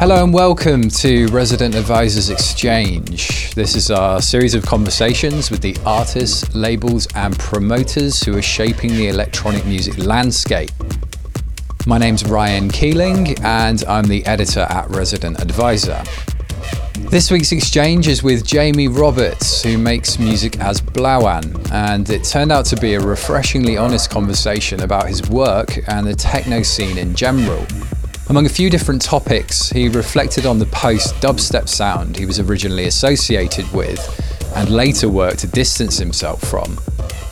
Hello and welcome to Resident Advisors Exchange. This is our series of conversations with the artists, labels, and promoters who are shaping the electronic music landscape. My name's Ryan Keeling, and I'm the editor at Resident Advisor. This week's exchange is with Jamie Roberts, who makes music as Blawan, and it turned out to be a refreshingly honest conversation about his work and the techno scene in general. Among a few different topics, he reflected on the post dubstep sound he was originally associated with and later worked to distance himself from.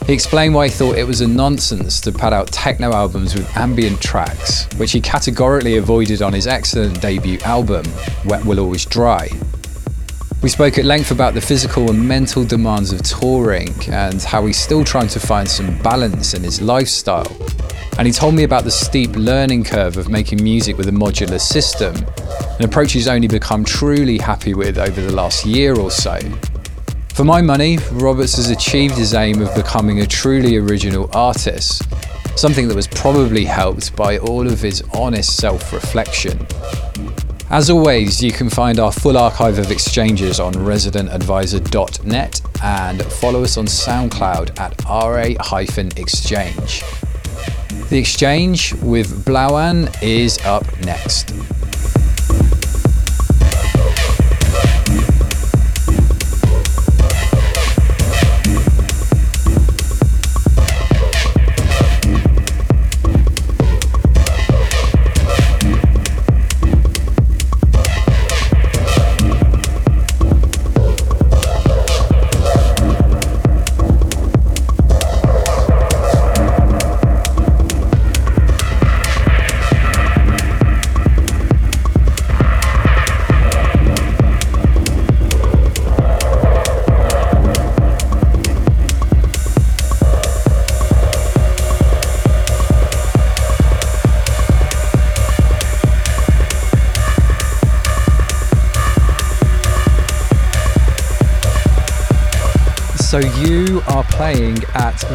He explained why he thought it was a nonsense to pad out techno albums with ambient tracks, which he categorically avoided on his excellent debut album, Wet Will Always Dry. We spoke at length about the physical and mental demands of touring and how he's still trying to find some balance in his lifestyle. And he told me about the steep learning curve of making music with a modular system, an approach he's only become truly happy with over the last year or so. For my money, Roberts has achieved his aim of becoming a truly original artist, something that was probably helped by all of his honest self reflection. As always, you can find our full archive of exchanges on residentadvisor.net and follow us on SoundCloud at ra-exchange. The exchange with Blawan is up next.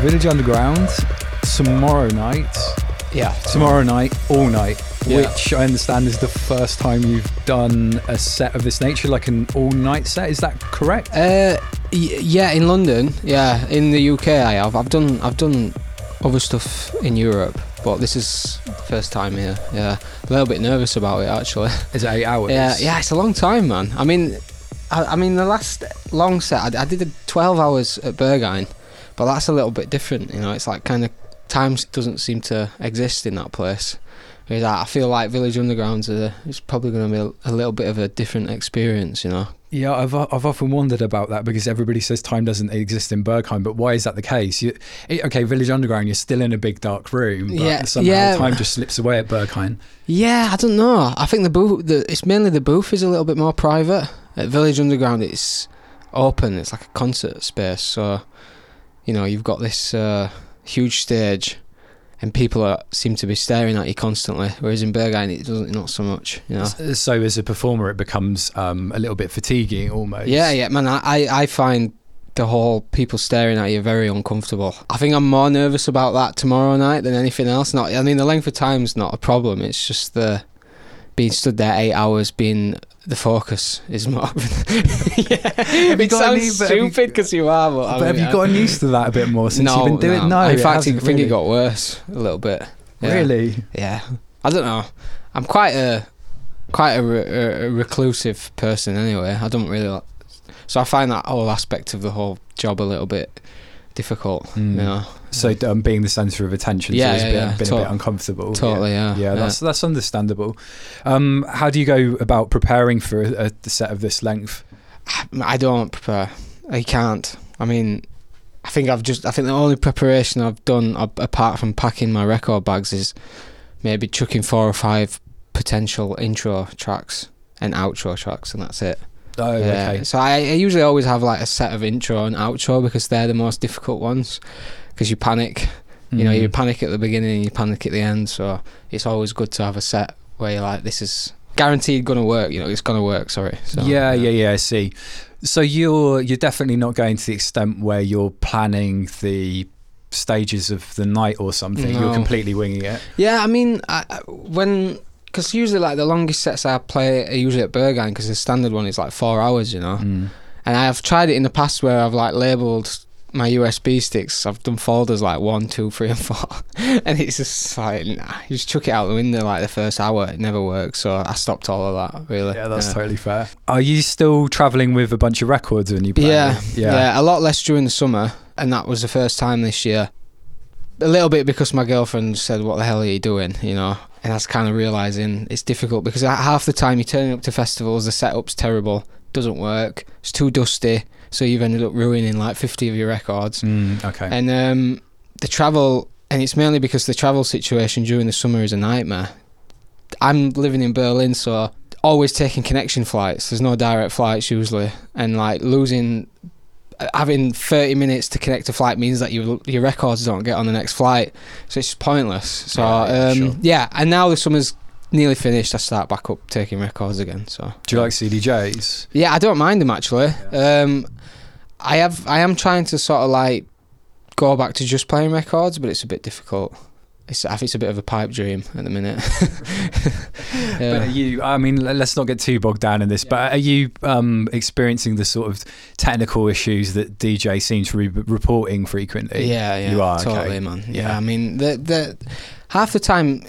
Village Underground tomorrow night. Yeah. Tomorrow night, all night. Yeah. Which I understand is the first time you've done a set of this nature, like an all-night set. Is that correct? Uh, y- yeah, in London. Yeah, in the UK, I have. I've done. I've done other stuff in Europe, but this is the first time here. Yeah, a little bit nervous about it actually. Is it eight hours? Yeah, yeah, it's a long time, man. I mean, I, I mean, the last long set, I, I did a 12 hours at Berghain, but that's a little bit different. You know, it's like kind of time doesn't seem to exist in that place. Whereas I feel like Village Underground's a, it's probably going to be a, a little bit of a different experience. You know. Yeah, I've I've often wondered about that because everybody says time doesn't exist in Berghain, but why is that the case? You, okay, Village Underground, you're still in a big dark room, but Yeah, somehow yeah. time just slips away at Berghain. Yeah, I don't know. I think the booth, the, it's mainly the booth is a little bit more private. At Village Underground, it's open. It's like a concert space. So, you know, you've got this uh, huge stage, and people are seem to be staring at you constantly. Whereas in Berghain, it doesn't. Not so much. You know. So as a performer, it becomes um, a little bit fatiguing almost. Yeah, yeah, man. I, I find the whole people staring at you very uncomfortable. I think I'm more nervous about that tomorrow night than anything else. Not, I mean, the length of time's not a problem. It's just the being stood there eight hours, being the focus is more. yeah, you it sounds but stupid because you are. But, I But have you gotten used to that a bit more since no, you've been doing? no. No, In fact, I think really. it got worse a little bit. Yeah. Really? Yeah, I don't know. I'm quite a quite a, re- a, a reclusive person anyway. I don't really, like, so I find that whole aspect of the whole job a little bit difficult. Mm. You know, So um, being the centre of attention, Yeah, so yeah, been, yeah. been a bit uncomfortable. totally, Yeah, yeah, yeah, that's that's understandable. Um, how do you go about preparing for a, a set of this length? I don't prepare. I can't. I mean, I think I've just. I think the only preparation I've done apart from packing my record bags is maybe chucking four or five potential intro tracks and outro tracks, and that's it. Oh, Yeah. okay. So I, I usually always have like a set of intro and outro because they're the most difficult ones because you panic. You know, you Mm. panic at the beginning and you panic at the end. So it's always good to have a set where you're like, this is guaranteed gonna work. You know, it's gonna work. Sorry. So, yeah, yeah, yeah. I see. So you're you're definitely not going to the extent where you're planning the stages of the night or something. You're completely winging it. Yeah, I mean, I, when because usually like the longest sets I play are usually at Berghain because the standard one is like four hours, you know. Mm. And I've tried it in the past where I've like labelled my USB sticks. I've done folders like one, two, three, and four, and it's just like nah, you just chuck it out the window like the first hour. It never works, so I stopped all of that. Really, Yeah, that's totally fair. Are you still traveling with a bunch of records when you play? Yeah, yeah, a lot less during the summer, and that was the first time this year. A little bit because my girlfriend said, "What the hell are you doing?" You know, and that's kind of realizing it's difficult because uh, half the time you're turning up to festivals, the setup's terrible, doesn't work, it's too dusty, so you've ended up ruining like 50 of your records. Mm, okay. And um, the travel, and it's mainly because the travel situation during the summer is a nightmare. I'm living in Berlin, so always taking connection flights. There's no direct flights usually, and like losing, having 30 minutes to connect a flight means that your your records don't get on the next flight, so it's pointless. So yeah, um, sure. yeah, and now the summer's nearly finished. I start back up taking records again. So Do you like CDJs? yeah, I don't mind them actually. Um, I have, I am trying to sort of like go back to just playing records, but it's a bit difficult. It's, I think it's a bit of a pipe dream at the minute. But are you, I mean, let's not get too bogged down in this, but are you um, experiencing the sort of technical issues that DJ seems to be reporting frequently? yeah, yeah, You are, okay. totally, man. Yeah, Yeah. I mean, the the half the time,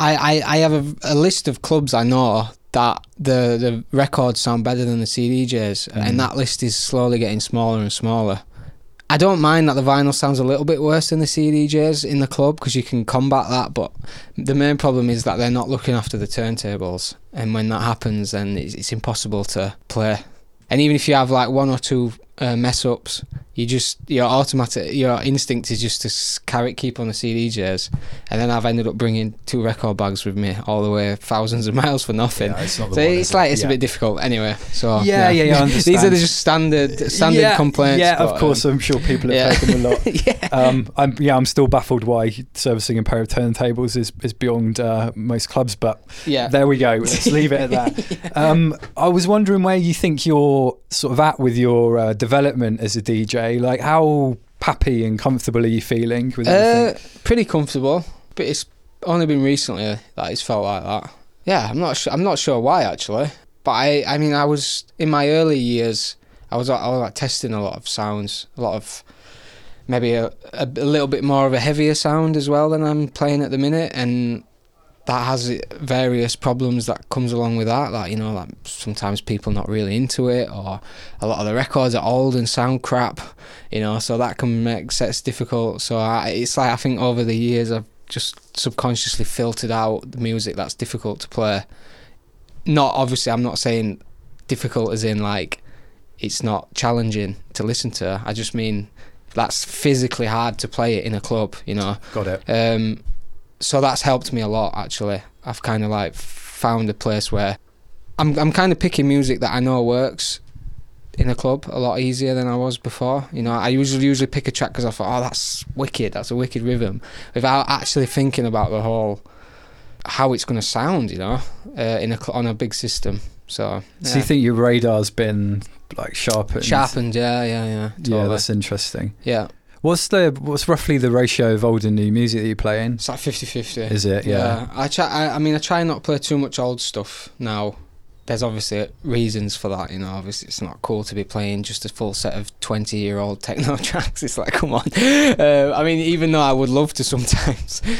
I I, I have a, a list of clubs I know that the the records sound better than the CDJs, Mm. and that list is slowly getting smaller and smaller. I don't mind that the vinyl sounds a little bit worse than the CDJs in the club because you can combat that, but the main problem is that they're not looking after the turntables, and when that happens, then it's, it's impossible to play. And even if you have like one or two uh, mess ups, you just your automatic your instinct is just to carry keep on the CDJs, and then I've ended up bringing two record bags with me all the way thousands of miles for nothing. Yeah, it's So one, it's like it's Yeah. a bit difficult anyway. So Yeah, yeah, yeah, These are the just standard standard yeah, complaints. Yeah, but, of course. um, I'm sure people have heard them a lot. yeah. Um, I'm yeah, I'm still baffled why servicing a pair of turntables is, is beyond uh, most clubs, but Yeah. there we go. Let's leave it at that. Um, I was wondering where you think you're sort of at with your uh, development as a DJ. Like, how happy and comfortable are you feeling with Uh, pretty comfortable, but it's only been recently that it's felt like that. Yeah, I'm not. Su- I'm not sure why actually, but I. I mean, I was in my early years. I was. I was like testing a lot of sounds, a lot of maybe a, a, a little bit more of a heavier sound as well than I'm playing at the minute, and that has various problems that comes along with that. Like you know, like sometimes people not really into it, or a lot of the records are old and sound crap. You know, so that can make sets difficult. So I, it's like I think over the years I've just subconsciously filtered out the music that's difficult to play. Not obviously, I'm not saying difficult as in like it's not challenging to listen to. I just mean that's physically hard to play it in a club. You know. Got it. Um, so that's helped me a lot actually. I've kind of like found a place where I'm I'm kind of picking music that I know works in a club a lot easier than I was before. You know, I usually usually pick a track because I thought, oh, that's wicked, that's a wicked rhythm, without actually thinking about the whole how it's going to sound. You know, uh, in a on a big system. So, So you think your radar's been like sharpened? sharpened? Yeah, yeah, yeah. Yeah, that's interesting. yeah. What's the what's roughly the ratio of old and new music that you play in? It's like 50-50. Is it? Yeah. I try. I, I mean, I try not to play too much old stuff now. There's obviously reasons for that, you know. Obviously, it's not cool to be playing just a full set of twenty-year-old techno tracks. It's like, come on. Uh, I mean, even though I would love to sometimes.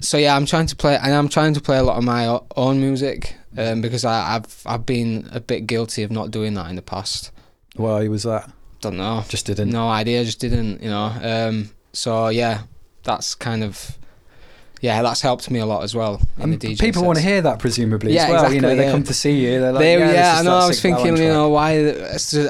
So yeah, I'm trying to play, and I'm trying to play a lot of my own music um, because I, I've I've been a bit guilty of not doing that in the past. Why was that? Don't know. Just didn't. No idea, just didn't, you know. Um, so yeah, that's kind of yeah, that's helped me a lot as well. And people want to hear that presumably Yeah, as well. you know, exactly, they come to see you. They're like, They- yeah, yeah, I know. I was thinking, you know, why?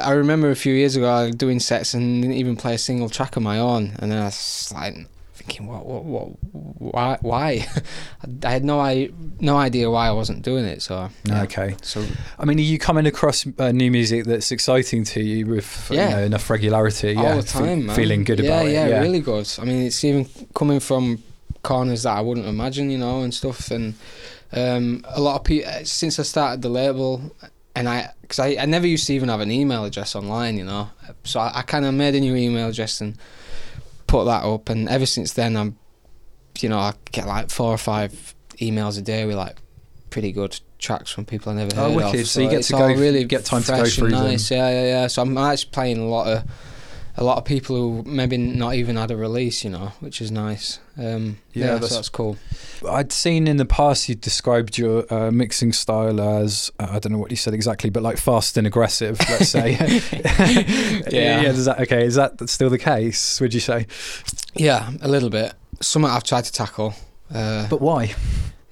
I remember a few years ago I was doing sets and didn't even play a single track of my own, and then I was like thinking, what, what, what, why, why? I had no, I, no idea why I wasn't doing it. So yeah. Okay. So I mean, are you coming across uh, new music that's exciting to you with Yeah. you know, enough regularity? all yeah, the time, man. feeling good yeah, about yeah, it. Yeah, really good. I mean, it's even coming from corners that I wouldn't imagine, you know, and stuff. And um, a lot of people since I started the label, and I because I, I never used to even have an email address online, you know, so I, I kind of made a new email address and put that up, and ever since then I'm, you know, I get like four or five emails a day with like pretty good tracks from people I never Oh, heard wicked. of. So you get to go- really get time to go through them. nice. Yeah, yeah, yeah. So I'm actually playing a lot of a lot of people who maybe not even had a release, you know, which is nice. Um, Yeah, yeah, that's- so that's cool. I'd seen in the past you described your uh, mixing style as uh, I don't know what you said exactly, but like fast and aggressive. Let's say. Yeah. yeah. Is that okay? Is that still the case? Would you say? Yeah, a little bit. Something I've tried to tackle. Uh, But why?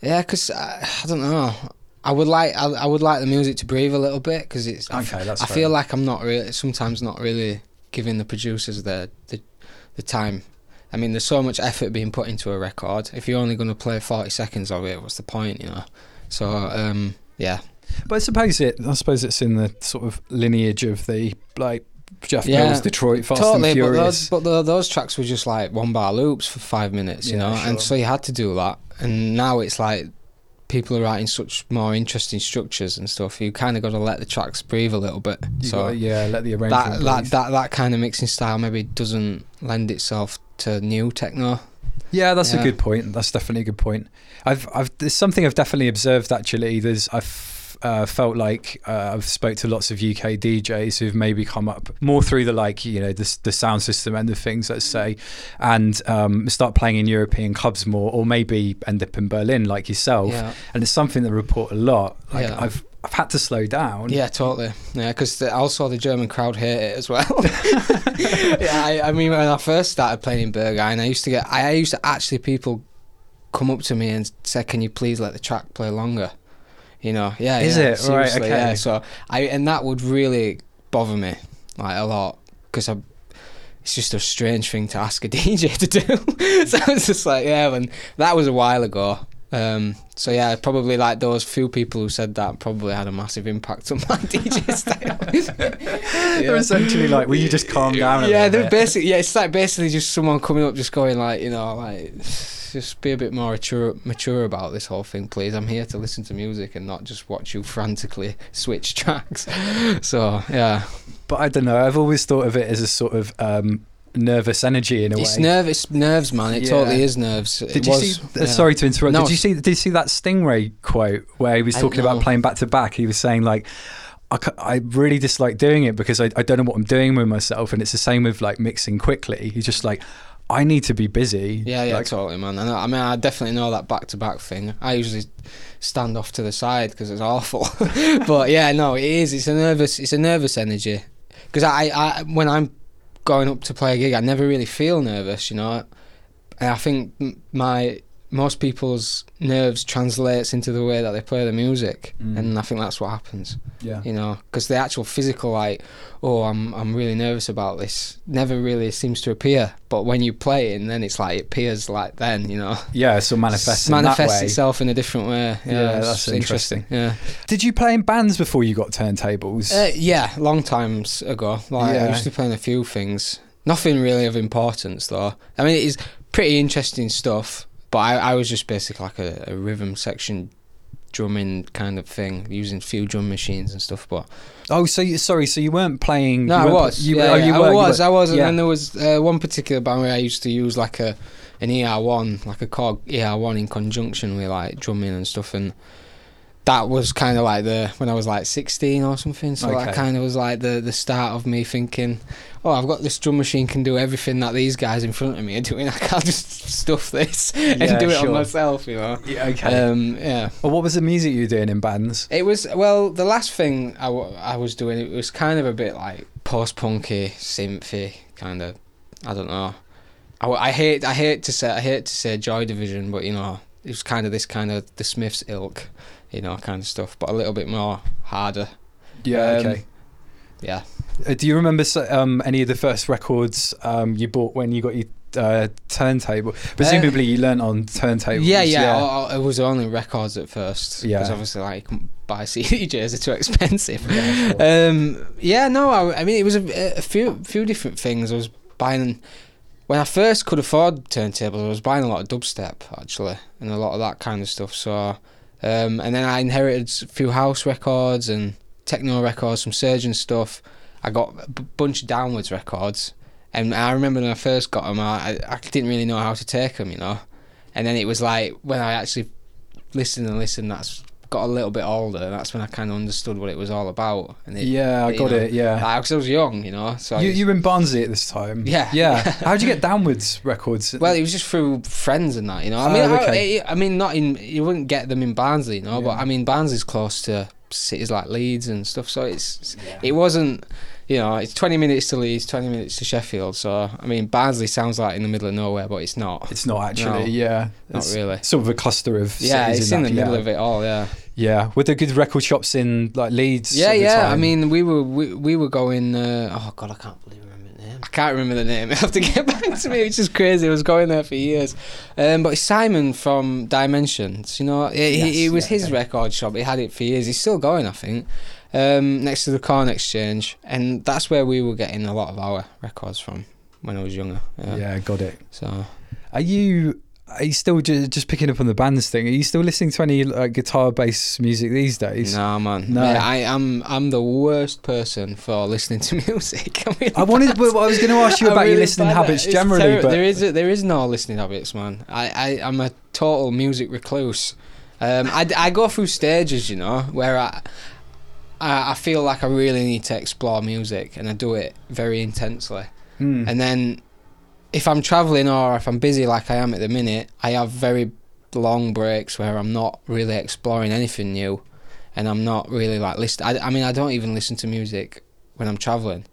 yeah, because I, I don't know. I would like I, I would like the music to breathe a little bit because it's. Okay, that's I feel like I'm not really sometimes not really giving the producers the the, the time. I mean, there's so much effort being put into a record. If you're only going to play 40 seconds of it, what's the point, you know? So um, yeah, But I suppose it. I suppose it's in the sort of lineage of the like Jeff Yeah, Mills, Detroit, Fast totally. and But Furious. those, but the, those tracks were just like one bar loops for five minutes, you Yeah, know, and so you had to do that. And now it's like people are writing such more interesting structures and stuff. You kind of got to let the tracks breathe a little bit. You so gotta, yeah, let the that arrangement. that, breathe. that that kind of mixing style maybe doesn't lend itself to new techno. Yeah, that's a good point. That's definitely a good point. I've, I've, there's something I've definitely observed. Actually, there's, I've uh, felt like uh, I've spoke to lots of UK DJs who've maybe come up more through the like, you know, the, the sound system and the things, let's say, and um, start playing in European clubs more, or maybe end up in Berlin like yourself. Yeah, And it's something that report a lot. Like Yeah. I've, I've had to slow down. yeah, totally. Yeah, because I also saw the German crowd hate it as well. yeah, I, I mean, when I first started playing in Berghain, I used to get, I used to actually people come up to me and say, "Can you please let the track play longer?" You know, yeah, Is yeah, it? Right, okay. Yeah, so I and that would really bother me like a lot because I. It's just a strange thing to ask a DJ to do. so it's just like, yeah, and that was a while ago. Um, so yeah, probably like those few people who said that probably had a massive impact on my DJ style. They're essentially like, will you just calm down? Yeah, they're bit? basically yeah, it's like basically just someone coming up, just going like, you know, like just be a bit more mature, mature about this whole thing, please. I'm here to listen to music and not just watch you frantically switch tracks. So yeah, But I don't know. I've always thought of it as a sort of um, nervous energy in a it's way. nerve, it's nerves, man. It Yeah. totally is nerves. Did it you was, see? yeah. uh, Sorry to interrupt. No, did you see? Did you see that Stingray quote where he was talking about playing back to back? He was saying like, I, I really dislike doing it because I, I don't know what I'm doing with myself, and it's the same with like mixing quickly. He's just like, I need to be busy. Yeah, yeah, Like, totally, man. I, know, I mean, I definitely know that back to back thing. I usually stand off to the side because it's awful. but yeah, no, it is. It's a nervous. It's a nervous energy. Because I, I, when I'm going up to play a gig, I never really feel nervous, you know. And I think my most people's nerves translates into the way that they play the music, Mm. and I think that's what happens. Yeah. you know because the actual physical like oh i'm i'm really nervous about this never really seems to appear. But when you play it and then it's like it appears like then you know? Yeah, so manifests manifests itself in a different way. Yeah, Yeah, that's interesting. yeah. Did you play in bands before you got turntables? uh, yeah long times ago. Like Yeah. i used to play in a few things. Nothing really of importance though. I mean it is pretty interesting stuff but i, I was just basically like a, a rhythm section drumming kind of thing using few drum machines and stuff but oh, so you, sorry, so you weren't playing? No, you I was. You, yeah, oh, you yeah, were. I was. I was. And Yeah. then there was uh, one particular band where I used to use like a an ER1, like a Korg ER1 in conjunction with like drumming and stuff, and that was kind of like the when I was like 16 or something. So Okay. that kind of was like the the start of me thinking, oh, I've got this drum machine can do everything that these guys in front of me are doing. I can't just stuff this and Yeah, do it sure. on myself, you know. Yeah, okay. Um, yeah. well, what was the music you were doing in bands? It was well. The last thing I, w- I was doing it was kind of a bit like post punky, synthy kind of. I don't know. I, I hate I hate to say I hate to say Joy Division, but you know it was kind of this kind of the Smiths ilk, you know, kind of stuff, but a little bit more harder. Yeah, Um, okay. Yeah. Uh, do you remember um, any of the first records um, you bought when you got your uh, turntable? Presumably, you learnt on turntables. Yeah, yeah. I- I- it was only records at first. Yeah. Because obviously, like, buy CDJs; they're too expensive. Yeah, sure. Um, yeah, no, I, I mean it was a, a few few different things. I was buying when I first could afford turntables. I was buying a lot of dubstep actually, and a lot of that kind of stuff. So, um, and then I inherited a few house records and techno records from Surgeon stuff. I got a bunch of downwards records, and I remember when I first got them, I, I didn't really know how to take them, you know. And then it was like when I actually listened and listened, that's got a little bit older, that's when I kind of understood what it was all about. And it, yeah, I got know, it. Yeah. Because I was young, you know. So You, you were in Barnsley at this time. Yeah. Yeah. How'd you get Downwards Records? well, it was just through friends and that, you know. I Oh, mean, okay. I, I mean, not in you wouldn't get them in Barnsley, you know. But I mean, Barnsley's close to cities like Leeds and stuff, so it's it wasn't. You know, it's 20 minutes to Leeds, 20 minutes to Sheffield. So, I mean, Barnsley sounds like in the middle of nowhere, but it's not. It's not actually. No, yeah. not It's really. Sort of a cluster of. Yeah, it's in that, the middle yeah. of it all, yeah. Yeah. with the good record shops in like Leeds? Yeah, at the yeah. I mean, we were we, we were going. Uh, oh God, I can't believe remember the name. I can't remember the name. I have to get back to me. It's just crazy. I was going there for years. Um, but Simon from Dimensions. You know, it, Yes, it, it was yeah, his okay. record shop. He had it for years. He's still going, I think. Um, next to the Corn Exchange, and that's where we were getting a lot of our records from when I was younger. Yeah. Yeah, got it. So Are you? Are you still just, just picking up on the bands thing? Are you still listening to any like guitar based music these days? no, man. No. Mate, I am. I'm the worst person for listening to music. Really I wanted. well, I was going to ask you about your listening habits it. It's generally, but there is there is no listening habits, man. I, I I'm a total music recluse. Um, I, I go through stages, you know, where I, I I feel like I really need to explore music, and I do it very intensely. Hmm. And then, if I'm traveling or if I'm busy like I am at the minute, I have very long breaks where I'm not really exploring anything new, and I'm not really like listen. I, I mean, I don't even listen to music when I'm traveling.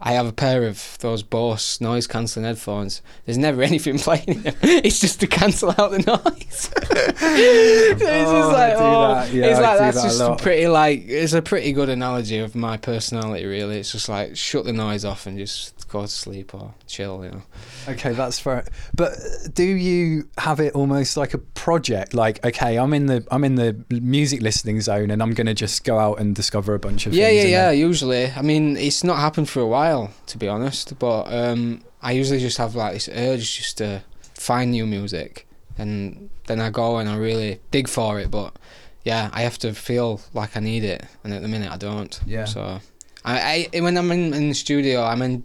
I have a pair of those Bose noise cancelling headphones. There's never anything playing. in them. It's just to cancel out the noise. it's Oh, just like, oh, that. Yeah, it's I like that's that just a pretty like it's a pretty good analogy of my personality. Really, it's just like shut the noise off and just go to sleep or chill. You know. Okay, that's fair. But uh, do you have it almost like a project? Like, okay, I'm in the I'm in the music listening zone, and I'm going to just go out and discover a bunch of Yeah, things. yeah, yeah. Usually, I mean, it's not happened for a while, to be honest. But um, I usually just have like this urge just to find new music, and then I go and I really dig for it. But yeah, I have to feel like I need it, and at the minute I don't. Yeah. So, I, I when I'm in, in the studio, I'm in.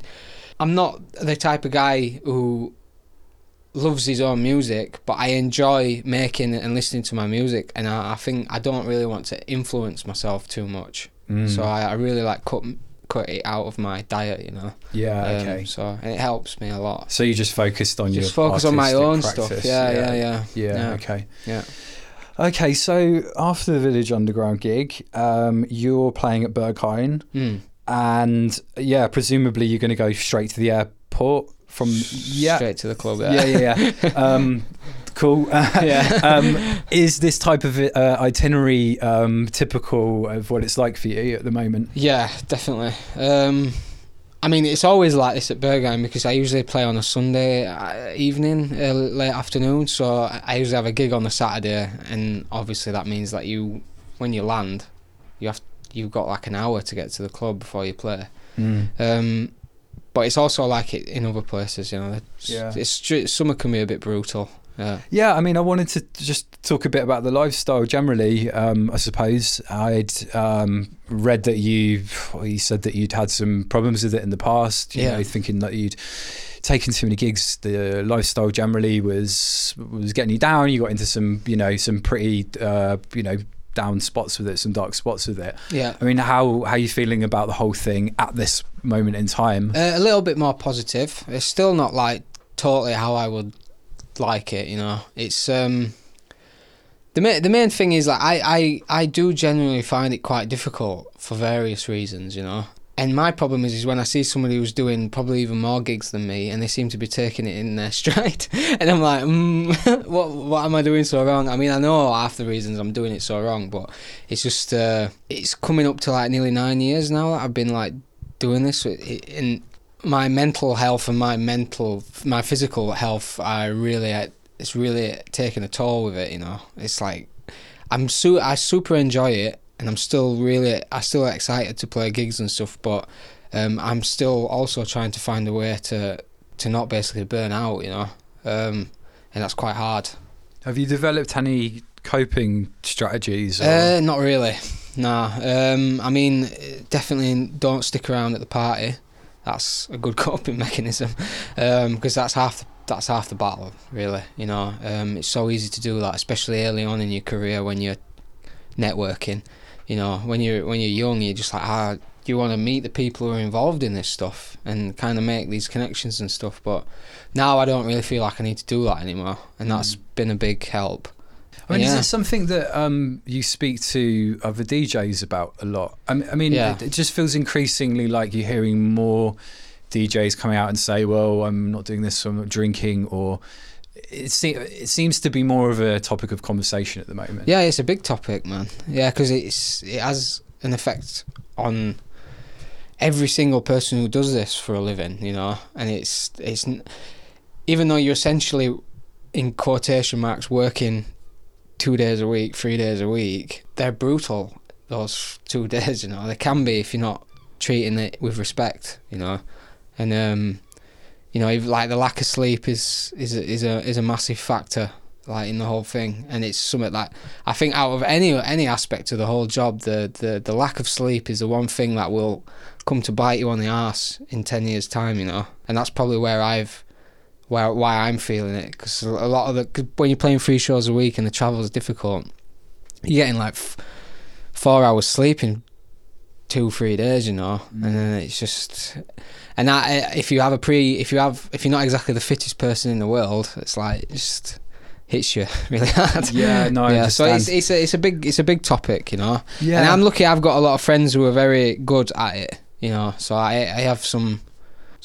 I'm not the type of guy who loves his own music, but I enjoy making and listening to my music, and I, I think I don't really want to influence myself too much. Mm. So I, I really like cut cut it out of my diet, you know. yeah, Um, okay. so and it helps me a lot. So you just focused on your Just focus on my own practice. stuff. Yeah, yeah, yeah, Yeah, Yeah. okay. Yeah. Okay, so after the Village Underground gig, um, you're playing at Berghain, Mm. and yeah, presumably you're going to go straight to the airport from yeah, Straight to the club. yeah, yeah, yeah. um, cool. Yeah. um, is this type of uh, itinerary um, typical of what it's like for you at the moment? Yeah, definitely. Um, I mean, it's always like this at Berghain because I usually play on a Sunday uh, evening, uh, late afternoon. So I usually have a gig on the Saturday, and obviously that means that you, when you land, you have you've got like an hour to get to the club before you play. Um, but it's also like it in other places, you know. It's, Yeah. it's summer can be a bit brutal. Yeah. Yeah, I mean, I wanted to just talk a bit about the lifestyle generally. Um, I suppose I'd um, read that you, well, you said that you'd had some problems with it in the past. You Yeah. know, thinking that you'd taken too many gigs. The lifestyle generally was was getting you down. You got into some, you know, some pretty, uh, you know, down spots with it, some dark spots with it. Yeah. I mean, how how are you feeling about the whole thing at this moment in time? Uh, a little bit more positive. It's still not like totally how I would like it. You know, it's um. The main, the main thing is like I, I, I do genuinely find it quite difficult for various reasons, you know. And my problem is, is when I see somebody who's doing probably even more gigs than me, and they seem to be taking it in their stride, and I'm like, mm, what, what am I doing so wrong? I mean, I know half the reasons I'm doing it so wrong, but it's just, uh, it's coming up to like nearly nine years now that I've been like doing this, and my mental health and my mental, my physical health, I really, it's really taking a toll with it. You know, it's like I'm su- I super enjoy it, and I'm still really, I still excited to play gigs and stuff, but um, I'm still also trying to find a way to to not basically burn out. You know, um, and that's quite hard. Have you developed any coping strategies? Uh, not really. Nah. Um, I mean, definitely don't stick around at the party. That's a good coping mechanism, because that's half the, that's half the battle, really. You know, um, it's so easy to do that, especially early on in your career when you're networking. You know, when you're when you're young, you're just like ah, you want to meet the people who are involved in this stuff and kind of make these connections and stuff. But now I don't really feel like I need to do that anymore, and that's been a big help. I mean, is Yeah. it something that um, you speak to other DJs about a lot? I mean, I mean Yeah. it, it just feels increasingly like you're hearing more DJs coming out and say, "Well, I'm not doing this, so I'm not drinking," or it, se- it seems to be more of a topic of conversation at the moment. Yeah, it's a big topic, man. Yeah, because it's it has an effect on every single person who does this for a living, you know. And it's it's even though you're essentially in quotation marks working two days a week, three days a week, they're brutal. Those two days, you know, they can be if you're not treating it with respect, you know. And um, you know, like the lack of sleep is is a, is a is a massive factor like in the whole thing and it's something that I think out of any any aspect of the whole job the, the the lack of sleep is the one thing that will come to bite you on the ass in 10 years time you know and that's probably where I've where why I'm feeling it because a lot of the 'cause when you're playing three shows a week and the travel is difficult you're getting like f- four hours sleep in two three days you know? Mm. And then it's just and that, if you have a pre if you have if you're not exactly the fittest person in the world it's like it just hits you really hard. Yeah, no, I yeah so it's, it's a it's a big it's a big topic you know? Yeah. and I'm lucky I've got a lot of friends who are very good at it you know? So I I have some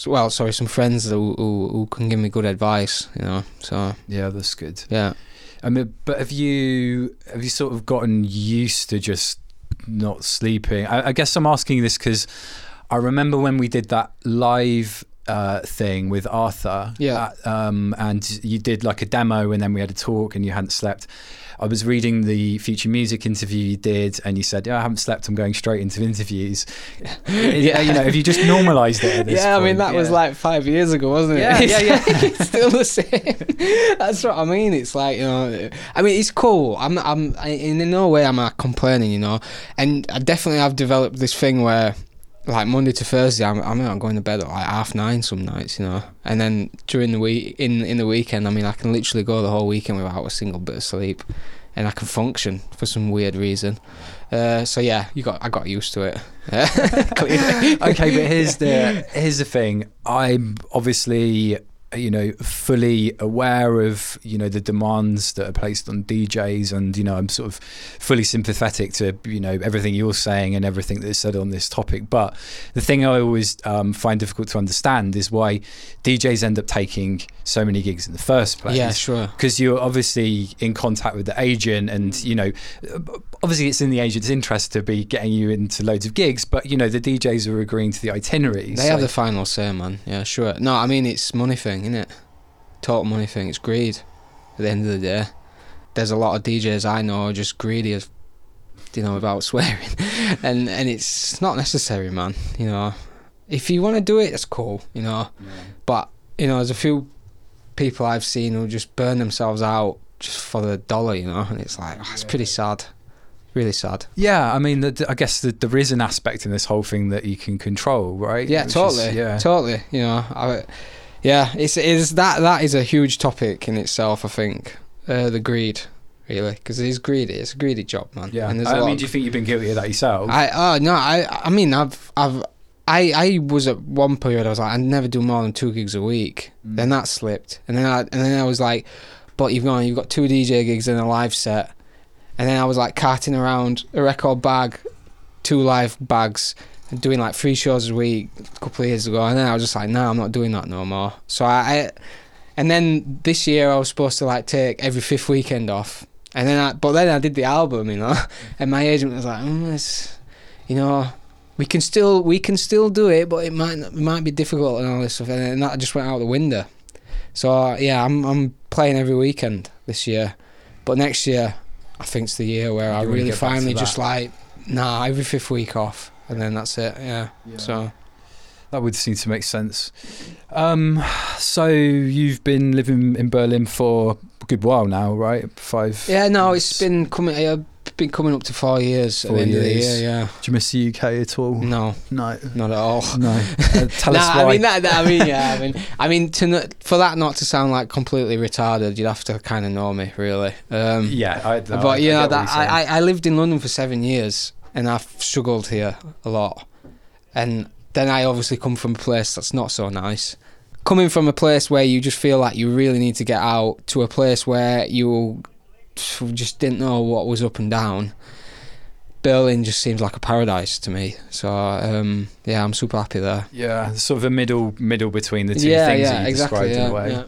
well sorry some friends who, who who can give me good advice you know so yeah, that's good. yeah I mean, but have you have you sort of gotten used to just not sleeping? I, I guess I'm asking this because I remember when we did that live uh, thing with Arthur. Yeah. uh, um, and you did like a demo, and then we had a talk, and you hadn't slept. I was reading the future music interview you did, and you said, "Yeah, I haven't slept. I'm going straight into interviews." yeah, you know, have you just normalised it? Yeah, I mean point? that was like five years ago, wasn't it? Yeah, yeah, yeah. it's still the same. That's what I mean. It's like you know, I mean, it's cool. I'm, I'm, in no way am I complaining, you know. And I definitely have developed this thing where, like Monday to Thursday, I'm, I'm not going to bed at like half nine some nights, you know. And then during the week, in in the weekend, I mean, I can literally go the whole weekend without a single bit of sleep, and I can function for some weird reason. Uh, so yeah, you got, I got used to it. Okay, but here's the here's the thing. I'm obviously you know fully aware of you know the demands that are placed on DJs, and you know I'm sort of fully sympathetic to you know everything you're saying and everything that's said on this topic. But the thing I always um, find difficult to understand is why DJs end up taking so many gigs in the first place yeah, sure. because you're obviously in contact with the agent and you know obviously it's in the agent's interest to be getting you into loads of gigs but you know the DJs are agreeing to the itineraries They have the final say, man. Yeah, sure. No, I mean it's money thing, isn't it? Total money thing. It's greed. At the end of the day, there's a lot of DJs I know are just greedy as, you know, without swearing, and and it's not necessary, man. You know, if you want to do it, it's cool. You know, but you know, there's a few people I've seen who just burn themselves out just for the dollar. You know, and it's like oh, it's pretty sad. Really sad. yeah I mean the, I guess the, there is an aspect in this whole thing that you can control right Yeah, Which is- totally. yeah totally. You know, I, yeah, it's it's that that is a huge topic in itself. I think uh, the greed, really, because it is greedy. It's a greedy job, man. yeah and I mean of- do you think you've been guilty of that yourself I oh no, I I mean I've I've. I, I was at one period I was like I'd never do more than two gigs a week. Mm. Then that slipped, and then I and then I was like, but you've gone you've got two DJ gigs and a live set, and then I was like carting around a record bag, two live bags, and doing like three shows a week a couple of years ago, and then I was just like, no, I'm not doing that no more. So I, I and then this year I was supposed to like take every fifth weekend off, and then I, but then I did the album, you know, and my agent was like, mm, you know, we can still we can still do it, but it might it might be difficult and all this stuff, and then that just went out the window. So yeah, I'm I'm playing every weekend this year, but next year I think it's the year where I You wanna really get back to finally just like nah every fifth week off, and then that's it. Yeah. So that would seem to make sense um so you've been living in Berlin for a good while now right five yeah, no, it's been coming. Uh, been coming up to four years Four at the end of the years. year. Yeah. Do you miss the UK at all? No, No. not at all. No. Uh, tell nah, us why. I mean that, that- I mean, yeah. I mean, I mean, to for that not to sound like completely retarded, you'd have to kind of know me, really. Um, yeah, I, no, but you I know that. I, I I lived in London for seven years and I've struggled here a lot, and then I obviously come from a place that's not so nice. Coming from a place where you just feel like you really need to get out to a place where you just didn't know what was up and down. Berlin just seems like a paradise to me. So um, yeah, I'm super happy there. yeah, sort of a middle middle between the two yeah, things yeah, that you exactly. described Yeah, in a way.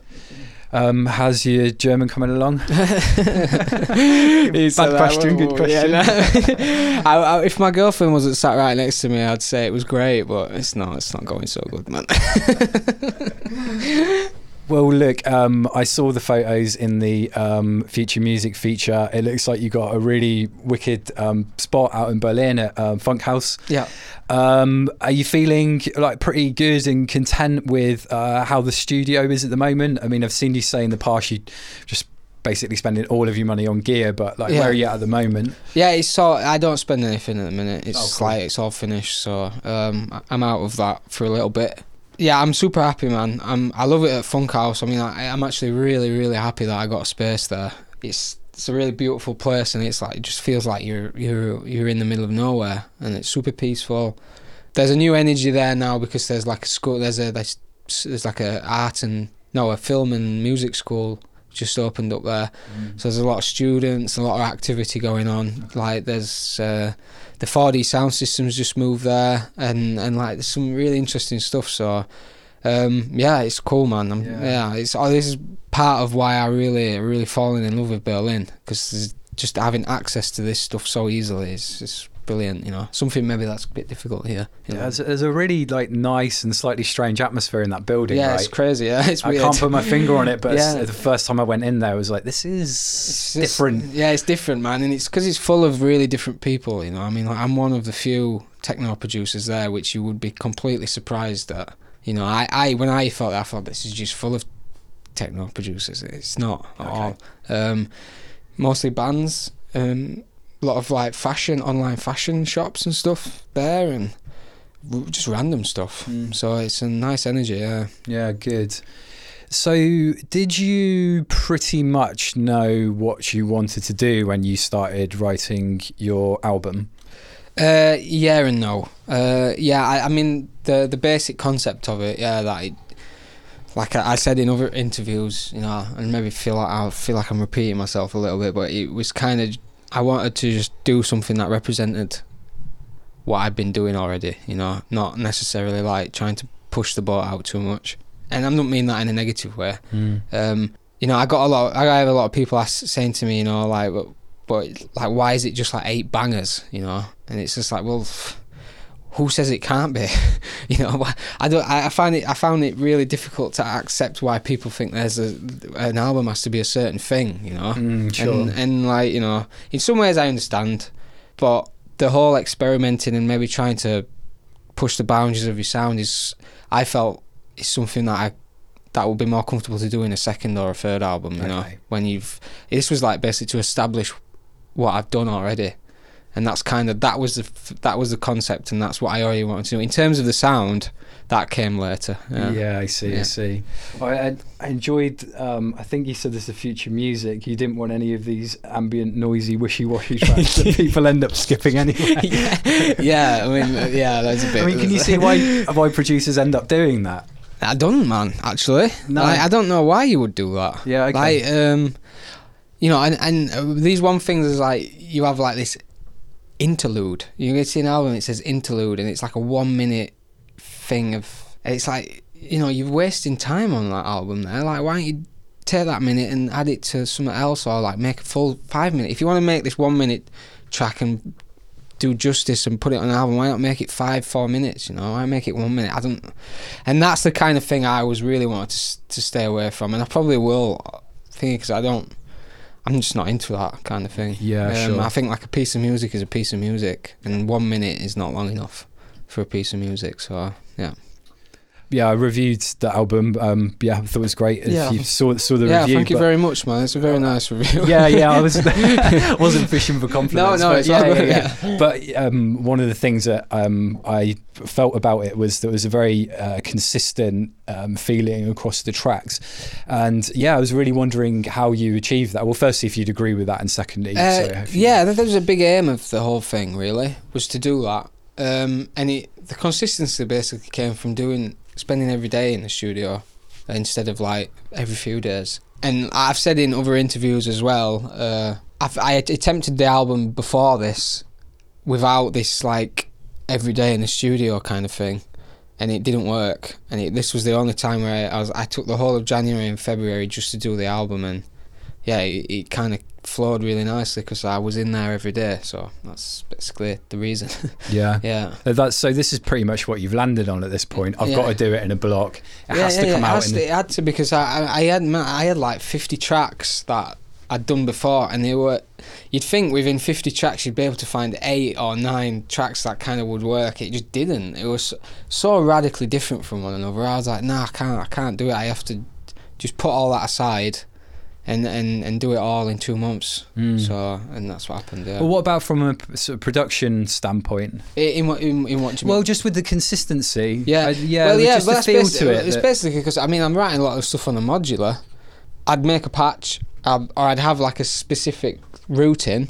Um, how's your German coming along? Bad like, question, good oh, question. no. I, I, if my girlfriend wasn't sat right next to me, I'd say it was great, but it's not. It's not going so good, man. Well, look, um, I saw the photos in the um, future music feature. It looks like you got a really wicked um, spot out in Berlin at um, Funkhaus. yeah. Um, are you feeling like pretty good and content with uh, how the studio is at the moment? I mean, I've seen you say in the past you just basically spending all of your money on gear, but like Yeah. where are you at at the moment? Yeah, it's so I don't spend anything at the minute. It's Oh, cool. like it's all finished, so um, I'm out of that for a little bit. Yeah, I'm super happy, man. I'm I love it at Funkhaus. I mean, I, I'm actually really, really happy that I got a space there. It's it's a really beautiful place, and it's like it just feels like you're you're you're in the middle of nowhere, and it's super peaceful. There's a new energy there now because there's like a school. There's a there's, there's like a art and no a film and music school just opened up there. So there's a lot of students, a lot of activity going on. Like there's uh, the 4D sound systems just moved there, and and like there's some really interesting stuff. So um, yeah, it's cool, man. I'm, Yeah. yeah. it's oh, this is part of why I really really falling in love with Berlin because just having access to this stuff so easily is is brilliant. You know, something maybe that's a bit difficult here. You Yeah, know? there's, there's a really like nice and slightly strange atmosphere in that building. yeah, right? it's crazy. Yeah, it's I weird. can't put my finger on it, but Yeah. the first time I went in there, I was like, "This is It's just- different." Yeah, it's different, man, and it's because it's full of really different people. You know, I mean, like, I'm one of the few techno producers there, which you would be completely surprised at. You know, I, I when I thought that, I thought this is just full of techno producers. It's not at Okay. all. Um, mostly bands. Um, a lot of like fashion, online fashion shops and stuff there, and just random stuff. Mm. So it's a nice energy. Yeah. Yeah, good. So, did you pretty much know what you wanted to do when you started writing your album? Uh, yeah and no. Uh, yeah, I, I mean the the basic concept of it. Yeah, that it, like I, I said in other interviews, you know, and maybe feel like I feel like I'm repeating myself a little bit, but it was kind of I wanted to just do something that represented what I'd been doing already. You know, not necessarily like trying to push the boat out too much. And I don't mean that in a negative way um, you know, I got a lot. I have a lot of people ask, saying to me, you know, like, but, but like, why is it just like eight bangers? You know, and it's just like, well, who says it can't be? you know, I don't. I find it. I found it really difficult to accept why people think there's a an album has to be a certain thing. You know, Mm, sure. and and like you know, in some ways I understand, but the whole experimenting and maybe trying to push the boundaries of your sound is, I felt, is something that I that would be more comfortable to do in a second or a third album. You know, when you've this was like basically to establish what I've done already, and that's kind of that was the f- that was the concept, and that's what I already wanted to do. In terms of the sound, that came later. Yeah, Yeah. I see. I see. I, I, I enjoyed. Um, I think you said this is future music. You didn't want any of these ambient, noisy, wishy-washy tracks that people end up skipping anyway. yeah, yeah, I mean, yeah, that's a bit. I mean, can you see why why producers end up doing that? I don't, man. Actually, No. Like, I don't know why you would do that. Yeah, okay. Like, um, you know, and and uh, these one things is like you have like this interlude. You get see an album, it says interlude, and it's like a one minute thing of. It's like you know you're wasting time on that album there. Like, why don't you take that minute and add it to something else, or like make a full five minute? If you want to make this one minute track and do justice and put it on an album. Why not make it five, four minutes? You know, why make it one minute? I don't, and that's the kind of thing I was really wanted to to stay away from, and I probably will, think because I don't, I'm just not into that kind of thing. Yeah, um, sure. I think like a piece of music is a piece of music, and one minute is not long enough for a piece of music. So yeah, yeah, I reviewed the album. Um, yeah, I thought it was great. If Yeah. you saw saw the yeah, review. thank you but- very much, man. It's a very nice review. yeah, yeah, I was wasn't fishing for compliments. no, but it's yeah, yeah, yeah. But um, one of the things that um, I felt about it was there was a very uh, consistent um, feeling across the tracks, and yeah, I was really wondering how you achieved that. Well, firstly, if you'd agree with that, and secondly, Uh, you- yeah, that, that was a big aim of the whole thing. Really, was to do that. Um, and it, the consistency basically came from doing spending every day in the studio instead of like every few days. And I've said in other interviews as well. Uh, I've, I attempted the album before this without this like every day in the studio kind of thing. And it didn't work, and it, this was the only time where I was. I took the whole of January and February just to do the album, and yeah, it, it kind of flowed really nicely because I was in there every day. So that's basically the reason. yeah. yeah. Uh, That's so. This is pretty much what you've landed on at this point. I've got to do it in a block. It yeah, has yeah, to come it out in. to, it had to because I, I I had I had like fifty tracks that I'd done before, and they were. You'd think within fifty tracks you'd be able to find eight or nine tracks that kind of would work. It just didn't. It was so radically different from one another. I was like, nah, I can't, I can't do it. I have to just put all that aside. And, and, and do it all in two months. Mm. So and that's what happened. Yeah. Well, what about from a sort of production standpoint? in, in what in, in what you mean? Well, just with the consistency. Yeah, I- yeah, well, yeah, just that's feel to it. It's that- basically because I mean I'm writing a lot of stuff on the modular. I'd make a patch, um, or I'd have like a specific routing,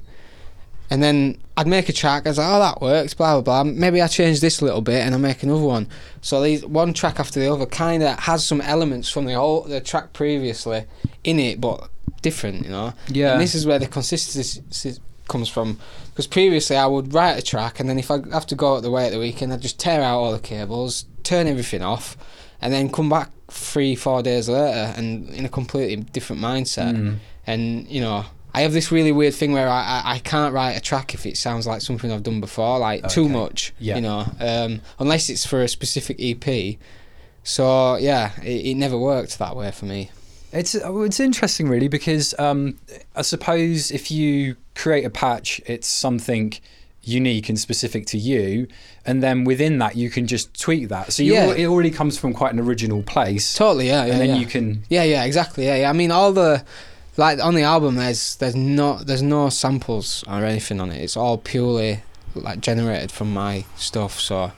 and then I'd make a track. I was like, oh, that works. Blah blah blah. Maybe I change this a little bit, and I make another one. So these one track after the other kind of has some elements from the whole the track previously in it, but different, you know. yeah. And this is where the consistency comes from. Because previously I would write a track, and then if I have to go out the way at the weekend, I'd just tear out all the cables, turn everything off, and then come back three, four days later, and in a completely different mindset. Mm. And you know, I have this really weird thing where I, I, I can't write a track if it sounds like something I've done before, like too much. Yeah. You know, um, unless it's for a specific EP. So yeah, it, it never worked that way for me. It's uh, it's interesting, really, because um, I suppose if you create a patch, it's something unique and specific to you, and then within that you can just tweak that. So you, Yeah. it already comes from quite an original place, Totally, yeah, yeah. and then yeah. you can. Yeah, yeah, exactly. Yeah, yeah. I mean, all the like on the album, there's there's no there's no samples or anything on it. It's all purely like generated from my stuff. So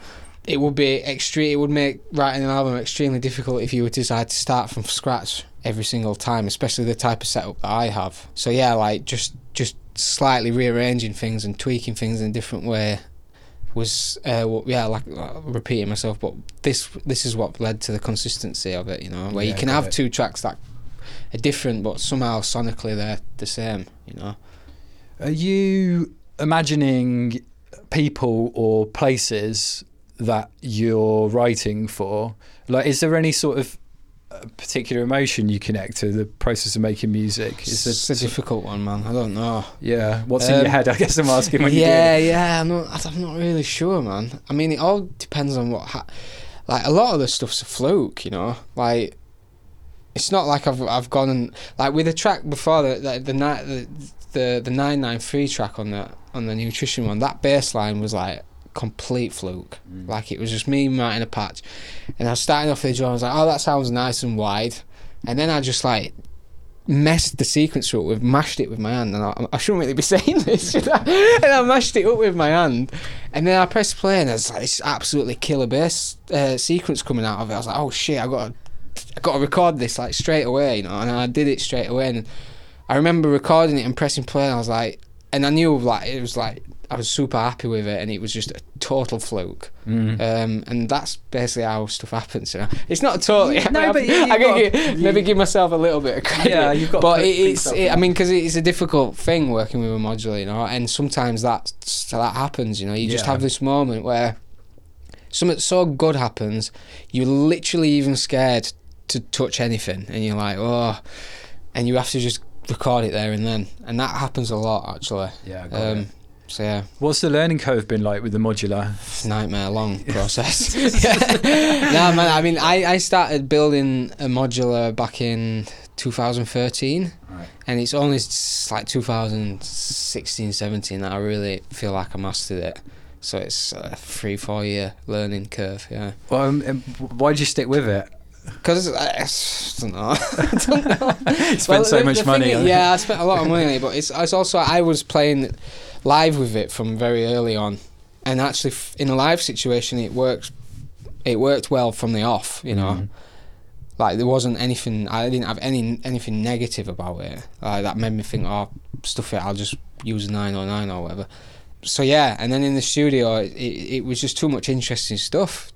it would be extreme. It would make writing an album extremely difficult if you were to decide to start from scratch every single time, especially the type of setup that I have. So yeah, like just just slightly rearranging things and tweaking things in a different way was uh, well, yeah like uh, repeating myself but this this is what led to the consistency of it you know where Yeah, you can have it. two tracks that are different but somehow sonically they're the same you know Are you imagining people or places that you're writing for? Like, is there any sort of uh, particular emotion you connect to the process of making music? Is it's a difficult one man I don't know Yeah, what's in your Um, head? I guess I'm asking when you yeah yeah I'm not, I'm not really sure man I mean it all depends on what ha- like a lot of the stuff's a fluke you know like it's not like I've I've gone and like with the track before the the the the the, the nine nine three track on the on the nutrition one that bass line was like complete fluke. Mm. like it was just me writing a patch. And I was starting off the drum I was like oh that sounds nice and wide. And then I just like messed the sequence up with mashed it with my hand. And I, I shouldn't really be saying this I? and I mashed it up with my hand. And then I pressed play and there's like this absolutely killer bass uh, sequence coming out of it. I was like oh shit I got to I got to record this like straight away, you know, and I did it straight away. And I remember recording it and pressing play, and I was like, and I knew like it was like I was super happy with it, and it was just a total fluke. Mm. Um, and that's basically how stuff happens. You know, it's not totally. No, I, but you- I got- give, you- maybe give myself a little bit of credit. Yeah, you've got But it, it's, it, I mean, because it's a difficult thing working with a modular, you know, and sometimes that that happens. You know, you just have this moment where something so good happens, you're literally even scared to touch anything, and you're like, oh, and you have to just record it there and then, and that happens a lot actually. Yeah, got Um, so yeah, What's the learning curve been like with the modular? nightmare long process. no man, I mean, I I started building a modular back in 2013, Right. and it's only like 2016, 17 that I really feel like I mastered it. So it's a three four year learning curve. Yeah. Well, um, um, why did you stick with it? Because I, I don't know. I don't know. Spent Well, so the- much the money. on is- it. yeah, I spent a lot of money on it, but it's, it's also I was playing live with it from very early on, and actually in a live situation it worked. It worked well from the off, you know. Mhm. Like there wasn't anything. I didn't have any anything negative about it. Like that made me think, oh, stuff it. I'll just use nine or nine or whatever. So yeah, and then in the studio, it, it was just too much interesting stuff.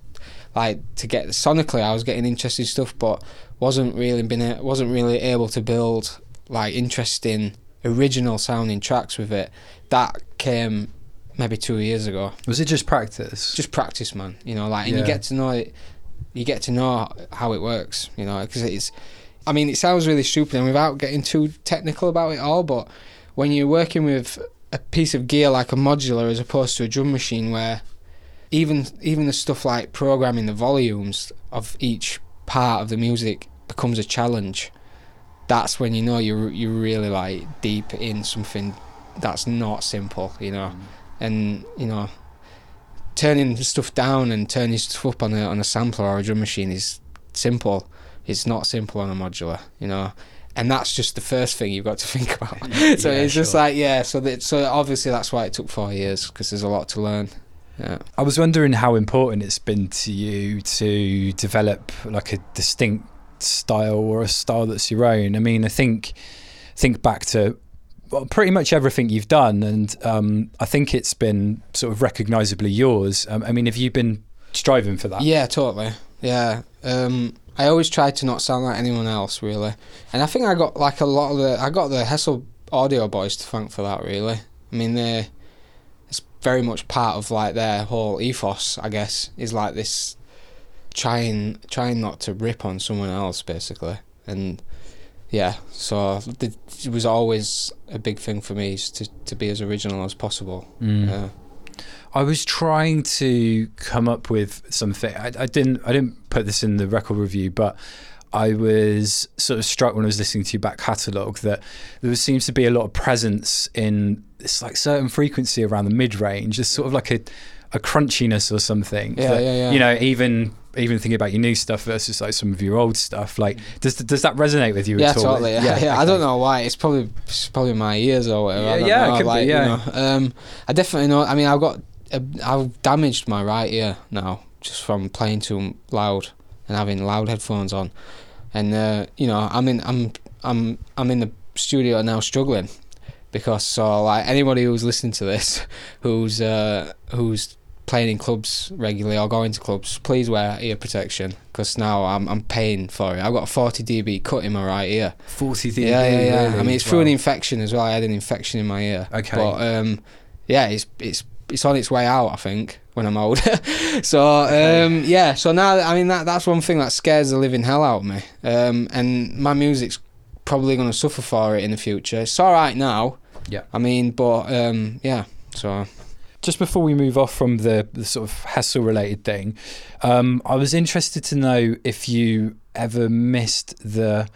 Like to get sonically, I was getting interesting stuff, but wasn't really been a, wasn't really able to build like interesting original sounding tracks with it. That came maybe two years ago. Was it just practice? Just practice, man. You know, like and you get to know it. You get to know how it works. You know, because it's. I mean, it sounds really stupid, and without getting too technical about it all, but when you're working with a piece of gear like a modular as opposed to a drum machine, where even even the stuff like programming the volumes of each part of the music becomes a challenge. That's when you know you're you're really like deep in something that's not simple, you know, mm. and you know, turning stuff down and turning stuff up on a on a sampler or a drum machine is simple. It's not simple on a modular, you know, and that's just the first thing you've got to think about. so Yeah, it's just sure. like yeah, so that so obviously that's why it took four years because there's a lot to learn. Yeah. I was wondering how important it's been to you to develop like a distinct style or a style that's your own. I mean, I think think back to well, pretty much everything you've done, and um, I think it's been sort of recognisably yours. Um, I mean, have you been striving for that? Yeah, totally. Yeah. Um, I always try to not sound like anyone else, really. And I think I got like a lot of the. I got the Hessle Audio Boys to thank for that, really. I mean, they. It's very much part of like their whole ethos, I guess, is like this trying trying not to rip on someone else, basically. And yeah, so it was always a big thing for me is to to be as original as possible. Mm. Yeah. I was trying to come up with something. I, I didn't. I didn't put this in the record review, but I was sort of struck when I was listening to your back catalogue that there seems to be a lot of presence in this like certain frequency around the mid range. There's sort of like a a crunchiness or something. Yeah, that, yeah, yeah. You know, even even thinking about your new stuff versus like some of your old stuff. Like, does does that resonate with you Yeah, at all? totally. Yeah, yeah. I don't know why. It's probably it's probably my ears or whatever. I Yeah, don't yeah, know, could be, like, you yeah. know. Um, I definitely know. I mean, I've got I've damaged my right ear now just from playing too loud and having loud headphones on, and uh, you know, I'm in I'm I'm I'm in the studio now struggling because so like anybody who's listening to this, who's uh, who's playing in clubs regularly or going to clubs, please wear ear protection because now I'm I'm paying for it. I've got a 40 dB cut in my right ear. Forty dB. Yeah, yeah, yeah. really? I mean, it's through an infection as well. I had an infection in my ear. Okay. But um, yeah, it's it's it's on its way out. I think when I'm older. so um, yeah. So now, I mean, that that's one thing that scares the living hell out of me. Um, and my music's probably going to suffer for it in the future. It's all right now. Yeah. I mean, but um, yeah. So just before we move off from the, the sort of Hessle related thing, um, I was interested to know if you ever missed the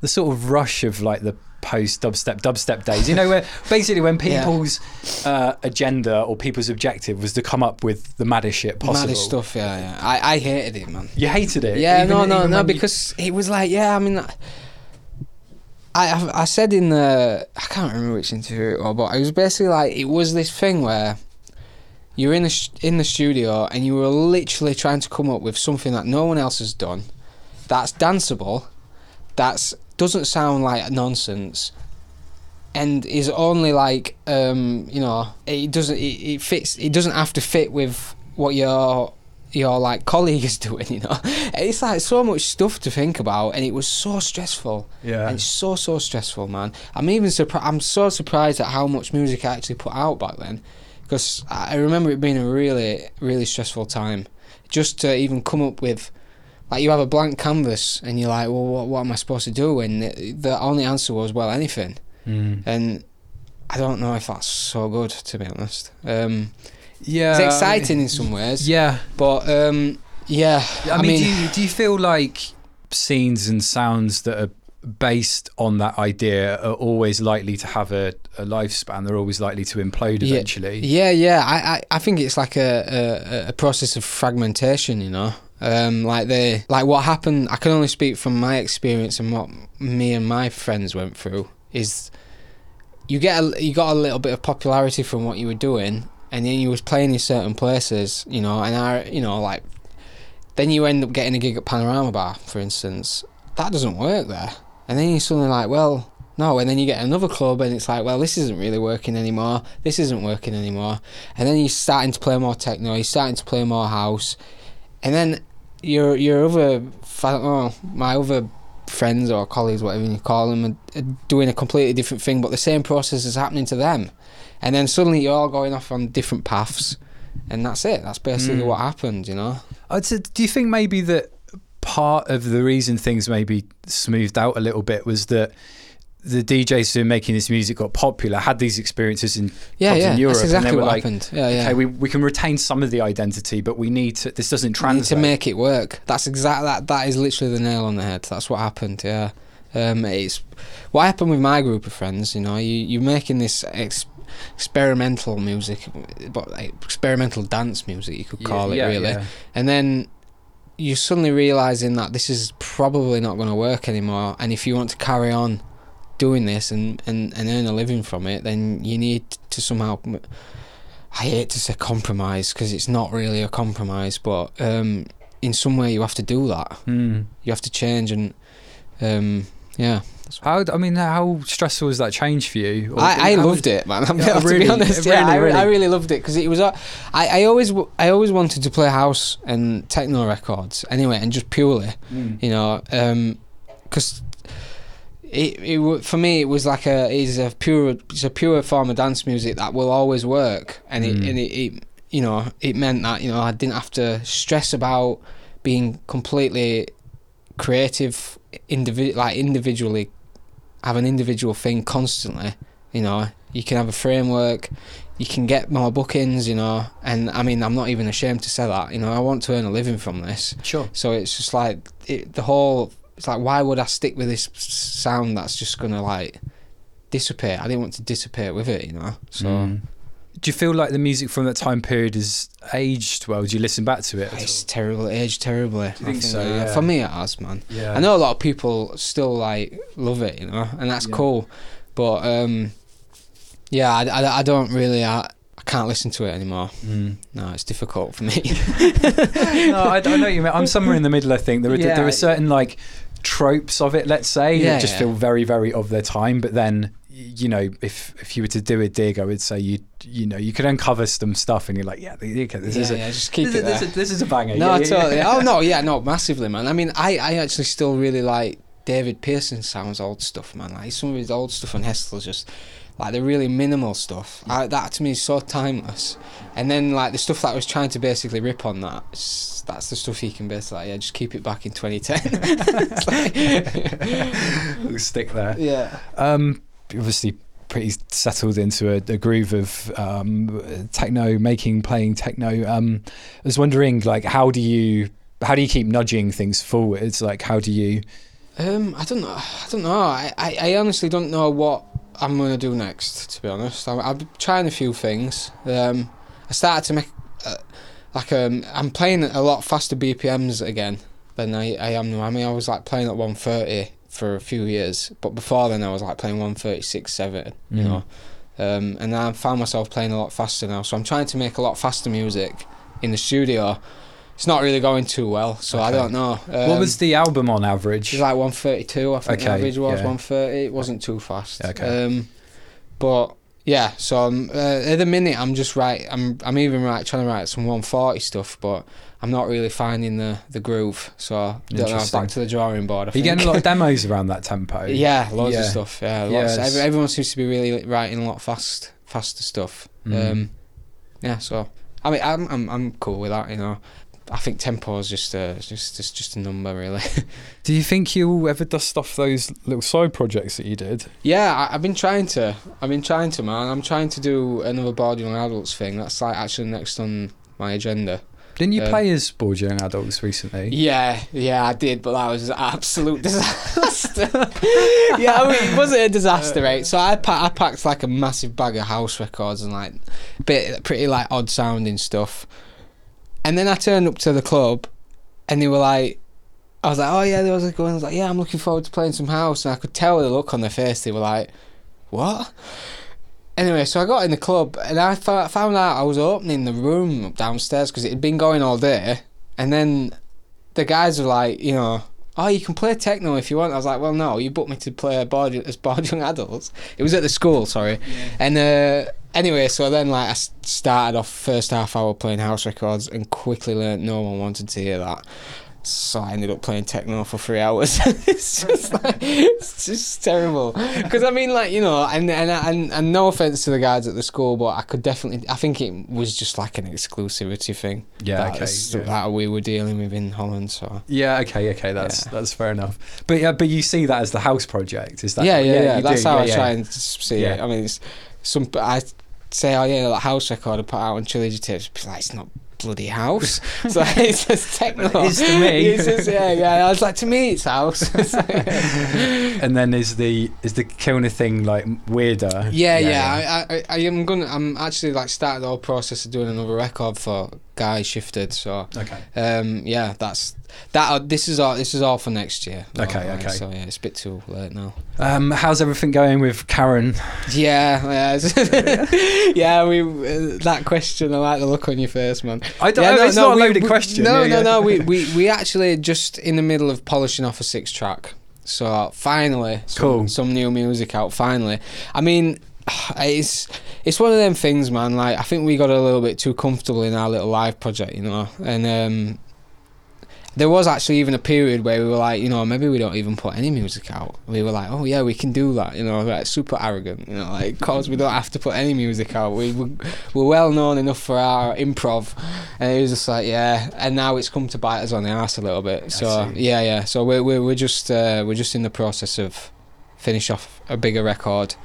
the sort of rush of like the post dubstep dubstep days. You know, where basically when Yeah. people's uh, agenda or people's objective was to come up with the maddest shit possible. maddest stuff. Yeah, yeah. I, I hated it, man. You hated it. Yeah, even- no, no, no, when you- because it was like, yeah, I mean, I, I, I said in the, I can't remember which interview it was, but it was basically like it was this thing where you're in the in the studio and you were literally trying to come up with something that no one else has done, that's danceable, that's doesn't sound like nonsense, and is only like, um, you know, it doesn't, it, it fits, it doesn't have to fit with what your your like colleague is doing, you know. It's like so much stuff to think about, and it was so stressful. yeah, And it's so so stressful, man. I'm even surprised. I'm so surprised at how much music I actually put out back then, because I remember it being a really really stressful time. Just to even come up with, like, you have a blank canvas, and you're like, well, what, what am I supposed to do? And the, the only answer was, well, anything. Mm. And I don't know if that's so good, to be honest. Um, yeah. it's exciting in some ways, Yeah, but um, yeah. I, mean, do you do you feel like scenes and sounds that are based on that idea are always likely to have a, a lifespan. They're always likely to implode Yeah. eventually. Yeah, yeah. I, I, I think it's like a, a, a process of fragmentation, you know. Um, like the like what happened. I can only speak from my experience and what me and my friends went through. Is you get a, you got a little bit of popularity from what you were doing, and then you was playing in certain places, you know. And I, you know, like then you end up getting a gig at Panorama Bar, for instance. That doesn't work there, and then you're suddenly like, well, no, and then you get another club and it's like, well, this isn't really working anymore. This isn't working anymore. And then you're starting to play more techno, you're starting to play more house. And then your your other, I don't my other friends or colleagues, whatever you call them, are, are doing a completely different thing, but the same process is happening to them. And then suddenly you're all going off on different paths. And that's it. That's basically Mm. what happened, you know? I'd say, do you think maybe that part of the reason things maybe smoothed out a little bit was that the DJs who were making this music got popular, had these experiences in Yeah, clubs yeah. in Europe, that's exactly and they were what like, happened. Yeah, yeah. okay, we, we can retain some of the identity, but we need to. This doesn't translate. to make it work. That's exactly that. That is literally the nail on the head. That's what happened. Yeah, um, it's what happened with my group of friends. You know, you you're making this ex- experimental music, but like, experimental dance music you could Yeah, call it yeah, really, yeah. and then. You're suddenly realizing that this is probably not going to work anymore, and if you want to carry on doing this and, and, and earn a living from it, then you need to somehow. I hate to say compromise because it's not really a compromise, but um, in some way you have to do that. Hmm. You have to change, and um, yeah, How I mean, how stressful was that change for you? Or- I, I loved was- it, man. I'm Yeah, to really, be honest, yeah, really, I, really. I really loved it because it was. I always w- I always wanted to play house and techno records anyway, and just purely, Mm. you know, because. It, it for me it was like a is a pure it's a pure form of dance music that will always work and it Mm. and it, it you know it meant that you know I didn't have to stress about being completely creative individ like individually have an individual thing constantly you know you can have a framework you can get more bookings you know and I mean I'm not even ashamed to say that you know I want to earn a living from this Sure. so it's just like it, the whole. It's like why would I stick with this sound that's just gonna like dissipate? I didn't want to dissipate with it, you know. So Mm. Do you feel like the music from that time period has aged well? Do you listen back to it? It's terrible. It aged terribly. you think I so? uh, Yeah. For me, it has, man. Yeah. I know a lot of people still like love it, you know, and that's Yeah. cool. But um, yeah, I, I, I don't really. I, I can't listen to it anymore. Mm. No, it's difficult for me. no, I, I know what you mean. I'm somewhere in the middle. I think there are Yeah. there are certain like tropes of it. Let's say Yeah, that just yeah. feel very very of their time. But then you know, if if you were to do a dig, I would say you you know you could uncover some stuff, and you're like, yeah, this yeah, is a just keep this, it this, is, this is a banger. No, totally. Oh no, yeah, no, massively, man. I mean, I, I actually still really like David Pearson Sound's old stuff, man. Like some of his old stuff on Hessle's just like the really minimal stuff. I, that to me is so timeless. And then like the stuff that I was trying to basically rip on that, that's the stuff he can basically like, yeah, just keep it back in 2010. It's like- We'll stick there. yeah. Um, obviously pretty settled into a, a groove of um, techno, making, playing techno. Um, I was wondering, like, how do you how do you keep nudging things forwards? Like, how do you? Um, I don't know. I don't know. I, I, I honestly don't know what I'm gonna do next. To be honest, I'm, I'm trying a few things. Um, I started to make uh, like um, I'm playing a lot faster BPMs again than I, I am now. I mean, I was like playing at 130 for a few years, but before then I was like playing 136, seven. You Mm. know, um, and I found myself playing a lot faster now. So I'm trying to make a lot faster music in the studio. It's not really going too well, so I don't know. Um, what was the album on average? it was like 132, I think Okay, the average was yeah. 130. It wasn't too fast. Okay. Um, but yeah, so uh, at the minute I'm just right. I'm I'm even right trying to write some 140 stuff, but I'm not really finding the the groove. So don't know. Back to the drawing board. I Are you getting a lot of demos around that tempo? yeah, loads of stuff. Yeah, Yeah, lots. Every, everyone seems to be really writing a lot fast, faster stuff. Mm. Um, yeah, so I mean, I'm I'm I'm cool with that. You know, I think tempo is just a just just just a number really. Do you think you'll ever dust off those little side projects that you did? Yeah, I, I've been trying to. I've been trying to, man. I'm trying to do another Bored Young Adults thing. That's like actually next on my agenda. Didn't you Um, play as bored young adults recently? Yeah, yeah, I did, but that was an absolute disaster. yeah, I mean, it wasn't a disaster, right? So I pa- I packed like a massive bag of house records and like bit pretty like odd sounding stuff, and then I turned up to the club, and they were like. I was like, oh yeah, there was a going. I was like, yeah, I'm looking forward to playing some house, and I could tell the look on their face. They were like, what? Anyway, so I got in the club and I thought, found out I was opening the room downstairs because it had been going all day. And then the guys were like, you know, oh, you can play techno if you want. I was like, well, no, you booked me to play board, as Bored Young Adults. It was at the school, sorry. And uh, anyway, so then like I started off first half hour playing house records and quickly learned no one wanted to hear that. So I ended up playing techno for three hours. it's just like it's just terrible. Because I mean, like you know, and and, and and no offense to the guys at the school, but I could definitely. I think it was just like an exclusivity thing. Yeah, okay, That's- yeah. That we were dealing with in Holland. So Yeah, okay, okay, that's Yeah. that's fair enough. But yeah, but you see that as the house project, is that? yeah, yeah, yeah. you That's do, how yeah, I yeah. try and see it. I mean, it's some. I say, oh yeah, that house record I put out on trilogy tapes. People like, it's not bloody house. It's like it's just techno. It is to me. It's just, yeah, yeah. I was like, to me, it's house. And then is the is the Kilner thing like weirder? Yeah, yeah. I, I, I am gonna. I'm actually like started the whole process of doing another record for Guy Shifted. So, Okay. um, yeah, that's that. uh, This is all. This is all for next year. Okay, Alright, okay. So yeah, it's a bit too late now. Um, how's everything going with Karenn? Yeah, yeah, yeah. We uh, that question. I like the look on your face, man. I don't. Yeah, know, it's not a loaded we- question. No, Yeah, no, no. We, we we actually just in the middle of polishing off a six track. So finally, some, Cool. some new music out. Finally, I mean, it's it's one of them things, man. Like I think we got a little bit too comfortable in our little live project, you know, and um. There was actually even a period where we were like, you know, maybe we don't even put any music out. We were like, oh yeah, we can do that, you know, like super arrogant, you know, like cause we don't have to put any music out. We we- we're well known enough for our improv, and it was just like, yeah. And now it's come to bite us on the ass a little bit. So yeah, yeah. So we're we're we're just uh, we're just in the process of finish off a bigger record.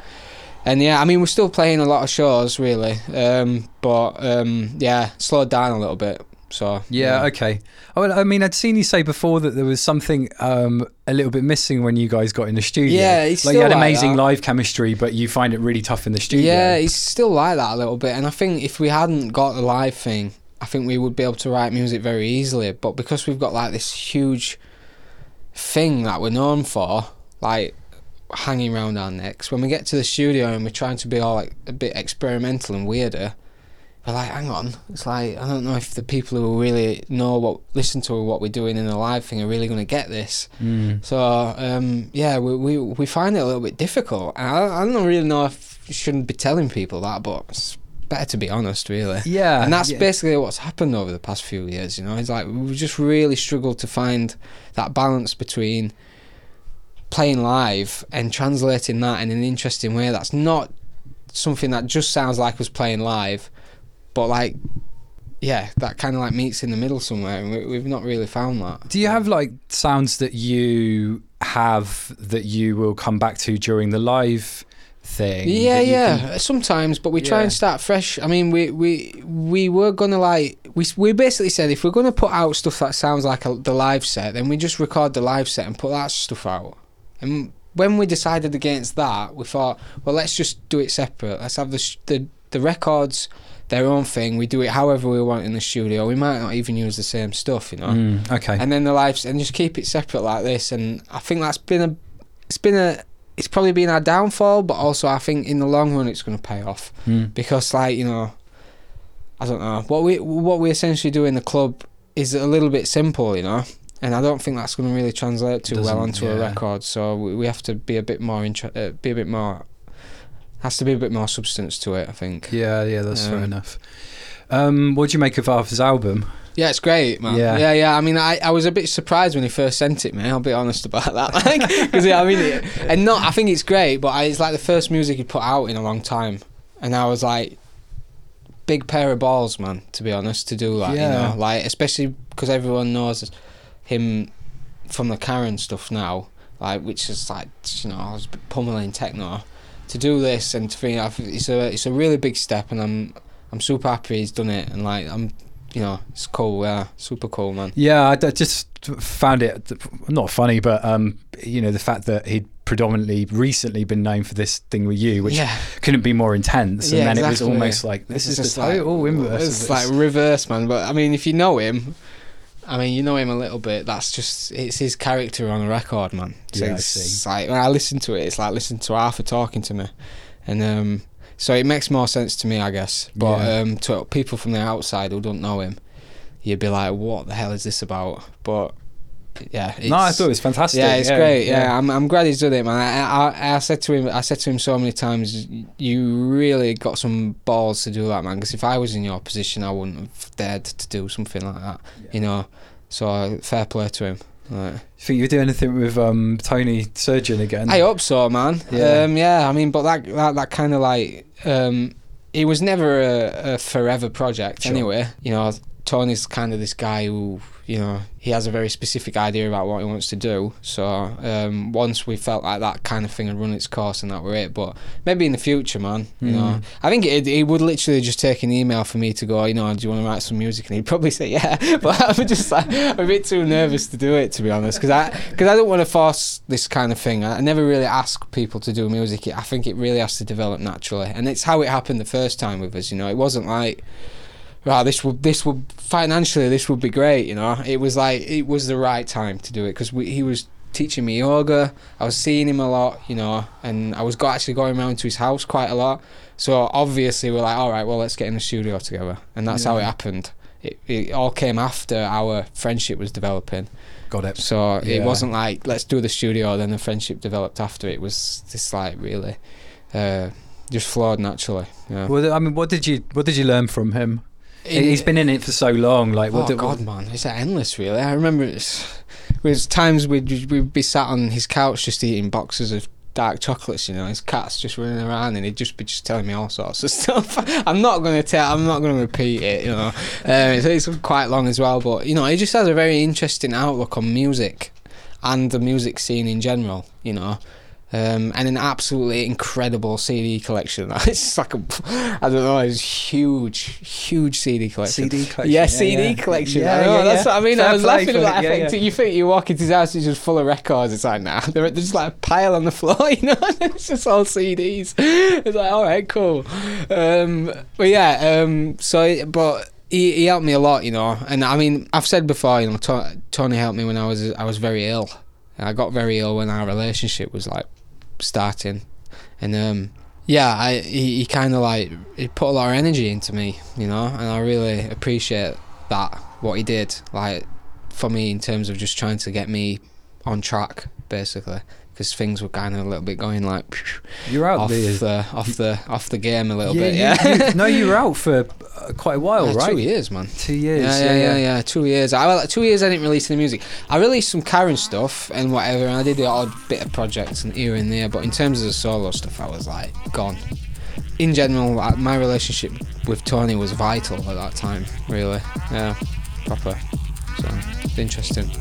And yeah, I mean we're still playing a lot of shows really, um, but um, yeah, slowed down a little bit. So Yeah, okay. Oh, well, I mean, I'd seen you say before that there was something um, a little bit missing when you guys got in the studio. Yeah, it's like you had like amazing that. live chemistry, but you find it really tough in the studio. Yeah, it's still like that a little bit. And I think if we hadn't got the live thing, I think we would be able to write music very easily. But because we've got like this huge thing that we're known for, like hanging around our necks, when we get to the studio and we're trying to be all like a bit experimental and weirder, we're like, hang on, it's like I don't know if the people who really know what listen to what we're doing in the live thing are really going to get this. Mm. So um, yeah, we, we we find it a little bit difficult. And I, I don't really know if you shouldn't be telling people that, but it's better to be honest, really. Yeah, and that's yeah. basically what's happened over the past few years. You know, it's like we've just really struggled to find that balance between playing live and translating that in an interesting way. That's not something that just sounds like us playing live, but like. Yeah, that kind of like meets in the middle somewhere, and we, we've not really found that. Do you have like sounds that you have that you will come back to during the live thing? Yeah, yeah. can- Sometimes, but we try Yeah. and start fresh. I mean, we we we were gonna like we we basically said if we're gonna put out stuff that sounds like a, the live set, then we just record the live set and put that stuff out. And when we decided against that, we thought, well, let's just do it separate. Let's have the sh- the the records their own thing. We do it however we want in the studio. We might not even use the same stuff, you know Mm, okay. and then the lives and just keep it separate like this and i think that's been a it's been a it's probably been our downfall but also i think in the long run it's going to pay off Mm. because like you know i don't know what we what we essentially do in the club is a little bit simple you know and i don't think that's going to really translate too well onto a record so we, we have to be a bit more inter- uh, be a bit more has to be a bit more substance to it i think Yeah, yeah, that's fair Um, enough. Um, what do you make of Arthur's album? Yeah, it's great, man. Yeah. Yeah, yeah, I mean, I, I was a bit surprised when he first sent it, man. I'll be honest about that, like, because yeah, I mean, it, and not, I think it's great, but I, it's like the first music he put out in a long time, and I was like, big pair of balls, man. To be honest, to do that, Yeah. you know, like especially because everyone knows him from the Karenn stuff now, like which is like you know I was pummeling techno. To do this and to think I've- it's a it's a really big step, and I'm I'm super happy he's done it, and like I'm you know, it's cool. Yeah, super cool, man. Yeah, I, I just found it not funny, but um, you know, the fact that he'd predominantly recently been known for this thing with you, which Yeah. couldn't be more intense. And Yeah, then it was almost like this It's is just the like- inverse. It's like reverse, man. But I mean, if you know him, I mean, you know him a little bit. That's just it's his character on a record, man. So Yeah, I it's, see. it's like when I listen to it, it's like listening to Arthur talking to me, and um, so it makes more sense to me, I guess. But Yeah. um, to people from the outside who don't know him, you'd be like, "What the hell is this about?" But yeah, it's, no, I thought it was fantastic. yeah, it's great. Yeah, I'm, I'm glad he's done it, man. I, I, I said to him, I said to him so many times, you really got some balls to do that, man. Because if I was in your position, I wouldn't have dared to do something like that, you know. So uh, fair play to him. Like, think you do anything with um, Tony Surgeon again? I hope so, man. Yeah. Yeah, um, yeah. I mean, but that that, that kind of like um, it was never a, a forever project Sure. anyway. You know, Tony's kind of this guy who you know he has a very specific idea about what he wants to do. So um, once we felt like that kind of thing had run its course and that were it. But maybe in the future, man. You know, Mm. I think it, it would literally just take an email for me to go. You know, do you want to write some music? And he'd probably say yeah. But I'm just like I'm a bit too nervous to do it to be honest, because I because I don't want to force this kind of thing. I never really ask people to do music. I think it really has to develop naturally, and it's how it happened the first time with us. You know, it wasn't like right, this would this would financially this would be great. You know, it was like it was the right time to do it because he was teaching me yoga. I was seeing him a lot, you know, and I was go- actually going around to his house quite a lot. So obviously we're like, all right, well let's get in the studio together, and that's how it happened. It, it all came after our friendship was developing. Got it. So Yeah. it wasn't like let's do the studio, then the friendship developed after. It was just like really, uh, just flowed naturally. Yeah. Well, I mean, what did you what did you learn from him? He's been in it for so long. Like, what oh God, man, it's endless. Really, I remember it's, there was times we'd we'd be sat on his couch just eating boxes of dark chocolates. You know, his cat's just running around, and he'd just be just telling me all sorts of stuff. I'm not gonna tell. I'm not gonna repeat it. You know, um, it's, it's quite long as well, but you know, he just has a very interesting outlook on music and the music scene in general. You know. Um, and an absolutely incredible CD collection. It's like a, I don't know, it's huge, huge CD collection. CD collection. Yeah, CD collection. Yeah, I know, yeah, that's yeah. what I mean. Fair I was laughing at that. I think yeah. you think you walk into his house, it's just full of records. It's like, nah, they're just like a pile on the floor, you know. it's just all CDs. It's like, all right, cool. Um, but yeah, um, so but. He, he helped me a lot, you know, and I mean, I've said before, you know, To- Tony helped me when I was I was very ill. I got very ill when our relationship was like starting, and um, yeah, I he, he kind of like he put a lot of energy into me, you know, and I really appreciate that what he did, like for me in terms of just trying to get me on track, basically, because things were kind of a little bit going like You're out off the off the off the game a little yeah, bit, yeah. you- no, you were out for uh, quite a while, Yeah, right? Two years, man. Two years. Yeah, yeah, yeah, yeah, Two years. I well, two years. I didn't release any music. I released some Karenn stuff and whatever, and I did the odd bit of projects and here and there. But in terms of the solo stuff, I was like gone. In general, my relationship with Tony was vital at that time. Really, yeah, proper. So interesting.